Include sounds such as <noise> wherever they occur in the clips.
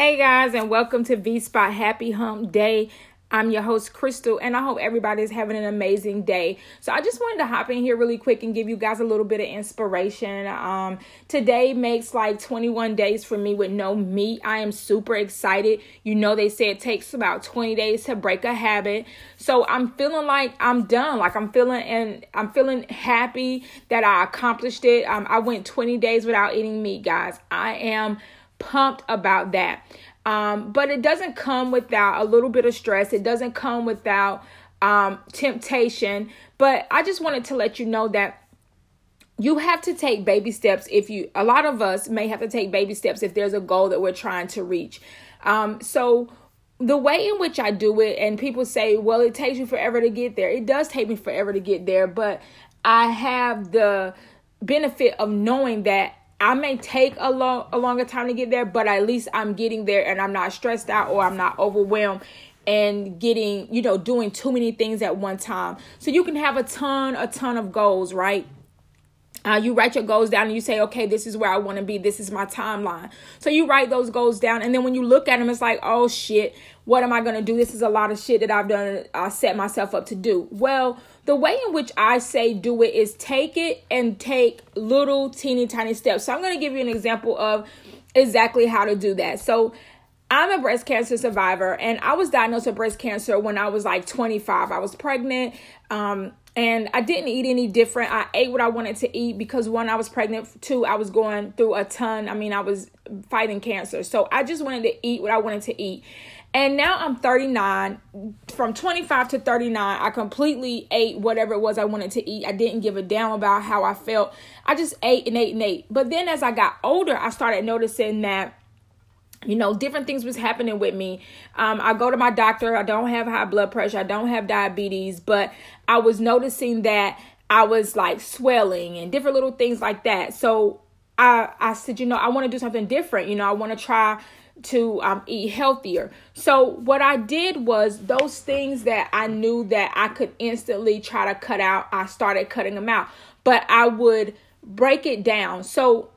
Hey guys, and welcome to V Spot Happy Hump Day. I'm your host, Crystal, and I hope everybody is having an amazing day. So, I just wanted to hop in here really quick and give you guys a little bit of inspiration. Um, today makes like 21 days for me with no meat. I am super excited. You know, they say it takes about 20 days to break a habit. So, I'm feeling like I'm done. Like, I'm feeling and I'm feeling happy that I accomplished it. Um, I went 20 days without eating meat, guys. I am pumped about that. Um, but it doesn't come without a little bit of stress. It doesn't come without um, temptation. But I just wanted to let you know that you have to take baby steps if you a lot of us may have to take baby steps if there's a goal that we're trying to reach um, so the way in which i do it and people say well it takes you forever to get there it does take me forever to get there but i have the benefit of knowing that I may take a long a longer time to get there, but at least I'm getting there and I'm not stressed out or I'm not overwhelmed and getting, you know, doing too many things at one time. So you can have a ton, a ton of goals, right? Uh, you write your goals down and you say, okay, this is where I want to be. This is my timeline. So you write those goals down. And then when you look at them, it's like, oh shit, what am I going to do? This is a lot of shit that I've done. I set myself up to do. Well, the way in which I say do it is take it and take little teeny tiny steps. So I'm going to give you an example of exactly how to do that. So I'm a breast cancer survivor and I was diagnosed with breast cancer when I was like 25. I was pregnant. Um, and I didn't eat any different. I ate what I wanted to eat because one, I was pregnant. Two, I was going through a ton. I mean, I was fighting cancer. So I just wanted to eat what I wanted to eat. And now I'm 39. From 25 to 39, I completely ate whatever it was I wanted to eat. I didn't give a damn about how I felt. I just ate and ate and ate. But then as I got older, I started noticing that you know different things was happening with me. Um, i go to my doctor. I don't have high blood pressure. I don't have diabetes but i was noticing that i was like swelling and different little things like that. So i i said you know i want to do something different. You know i want to try to um, eat healthier. So what i did was those things that i knew that i could instantly try to cut out i started cutting them out. But i would break it down. So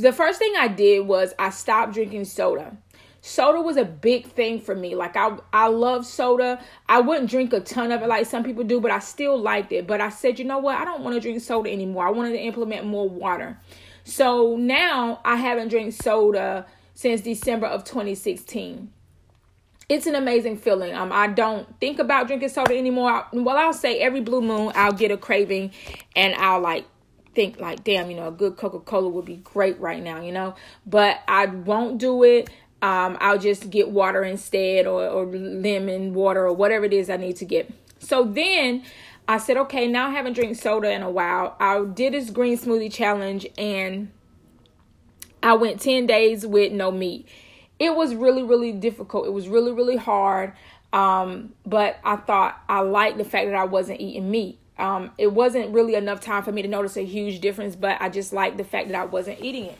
the first thing I did was I stopped drinking soda. Soda was a big thing for me. Like I I love soda. I wouldn't drink a ton of it like some people do, but I still liked it. But I said, you know what? I don't want to drink soda anymore. I wanted to implement more water. So now I haven't drank soda since December of 2016 it's an amazing feeling. Um, I don't think about drinking soda anymore. well, I'll say every blue moon I'll get a craving, and I'll like think like, damn, you know, a good Coca Cola would be great right now, you know. But I won't do it. Um, I'll just get water instead, or, or lemon water, or whatever it is I need to get. So then I said, okay, now I haven't drank soda in a while. I did this green smoothie challenge, and I went ten days with no meat. It was really, really difficult. It was really, really hard. Um, but I thought I liked the fact that I wasn't eating meat. Um, it wasn't really enough time for me to notice a huge difference, but I just liked the fact that I wasn't eating it.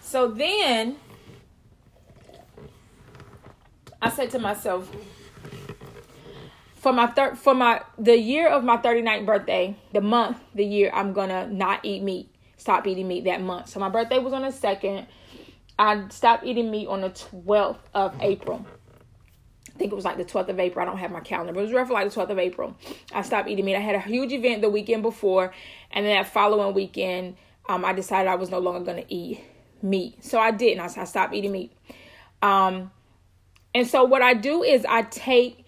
So then I said to myself, for my third for my the year of my 39th birthday, the month, the year I'm gonna not eat meat, stop eating meat that month. So my birthday was on the second. I stopped eating meat on the 12th of April. I think it was like the 12th of April. I don't have my calendar, but it was roughly like the 12th of April. I stopped eating meat. I had a huge event the weekend before, and then that following weekend, um, I decided I was no longer going to eat meat. So I didn't. I, stopped eating meat. Um, and so what I do is I take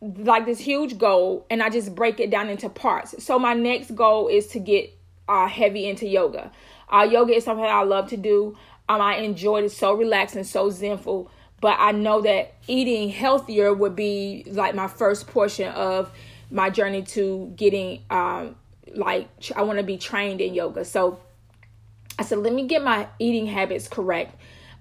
like this huge goal and I just break it down into parts. So my next goal is to get uh, heavy into yoga. Uh, yoga is something I love to do. Um, I enjoy it. So relaxing, so zenful but I know that eating healthier would be like my first portion of my journey to getting um like I want to be trained in yoga. So I said, let me get my eating habits correct.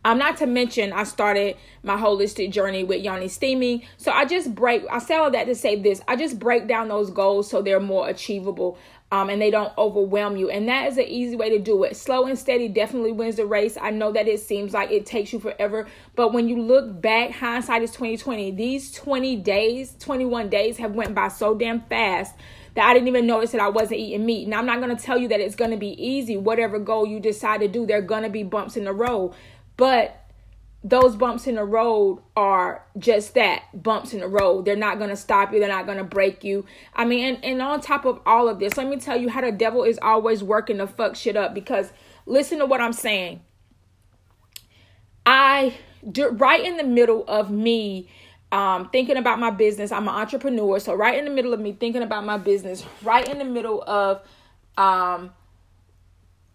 Um, not to mention, I started my holistic journey with Yoni Steaming. So I just break, I say all that to say this I just break down those goals so they're more achievable um, and they don't overwhelm you. And that is an easy way to do it. Slow and steady definitely wins the race. I know that it seems like it takes you forever, but when you look back, hindsight is 2020. These 20 days, 21 days have went by so damn fast that I didn't even notice that I wasn't eating meat. Now I'm not to tell you that it's to be easy. Whatever goal you decide to do, there're going to be bumps in the road. But those bumps in the road are just that bumps in the road. They're not going to stop you. They're not going to break you. I mean, and, and on top of all of this, let me tell you how the devil is always working to fuck shit up because listen to what I'm saying. I, right in the middle of me um, thinking about my business, I'm an entrepreneur. So, right in the middle of me thinking about my business, right in the middle of, um,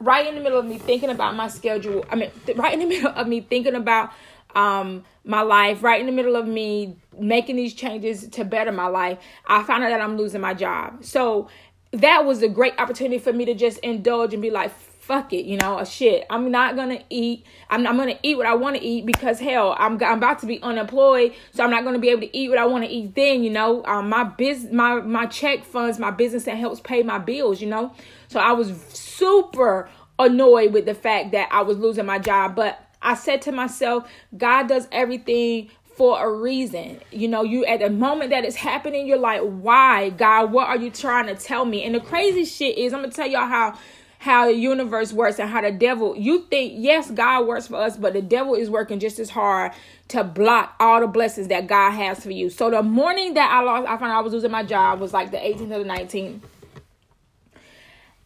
right in the middle of me thinking about my schedule. I mean, th- right in the <laughs> middle of me thinking about um, my life, right in the middle of me making these changes to better my life, I found out that I'm losing my job. So that was a great opportunity for me to just indulge and be like, fuck it, you know, a shit. I'm not gonna eat. I'm, I'm gonna eat what I want to eat because hell, I'm I'm about to be unemployed, so I'm not gonna be able to eat what I want to eat. Then, you know, um, my biz, my my check funds my business that helps pay my bills. You know, so I was super annoyed with the fact that I was losing my job, but I said to myself, God does everything for a reason. You know, you at the moment that it's happening, you're like, why, God, what are you trying to tell me? And the crazy shit is, I'm gonna tell y'all how how the universe works and how the devil you think yes god works for us but the devil is working just as hard to block all the blessings that god has for you so the morning that i lost i found i was losing my job was like the 18th or the 19th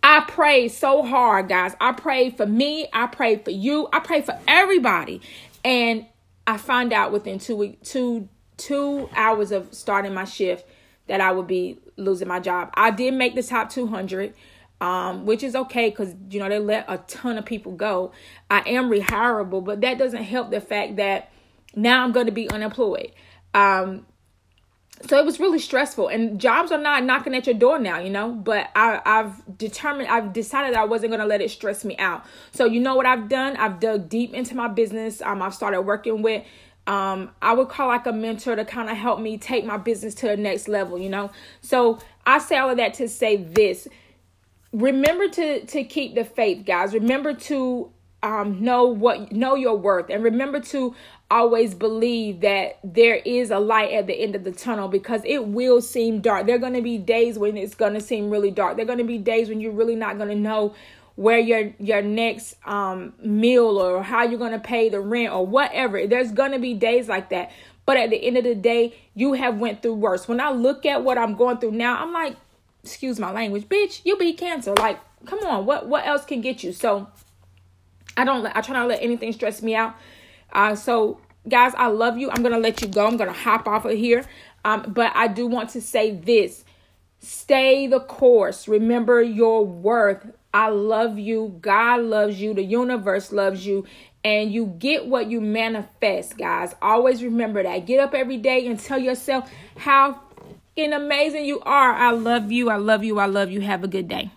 I prayed so hard, guys. I prayed for me. I prayed for you. I prayed for everybody. And I found out within two week, two two hours of starting my shift that I would be losing my job. I did make the top 200 um, which is okay because you know they let a ton of people go. I am rehireable, but that doesn't help the fact that now I'm going to be unemployed. Um, so it was really stressful, and jobs are not knocking at your door now, you know. But I, I've determined, I've decided I wasn't going to let it stress me out. So you know what I've done? I've dug deep into my business. Um, I've started working with um, I would call like a mentor to kind of help me take my business to the next level, you know. So I say all of that to say this remember to to keep the faith guys. Remember to um know what know your worth. And remember to always believe that there is a light at the end of the tunnel because it will seem dark. There are going to be days when it's going to seem really dark. There are going to be days when you're really not going to know where your your next um meal or how you're going to pay the rent or whatever. There's going to be days like that. But at the end of the day you have went through worse. When i look at what i'm going through now i'm like excuse my language, bitch, you beat cancer. Like, come on, what what else can get you? So I don't I try not to let anything stress me out. Uh so guys, I love you. I'm gonna let you go. I'm gonna hop off of here. Um, but I do want to say this. Stay the course. Remember your worth. I love you. God loves you. The universe loves you. And you get what you manifest, guys. Always remember that. Get up every day and tell yourself how amazing you are. I love you. I love you. I love you. Have a good day.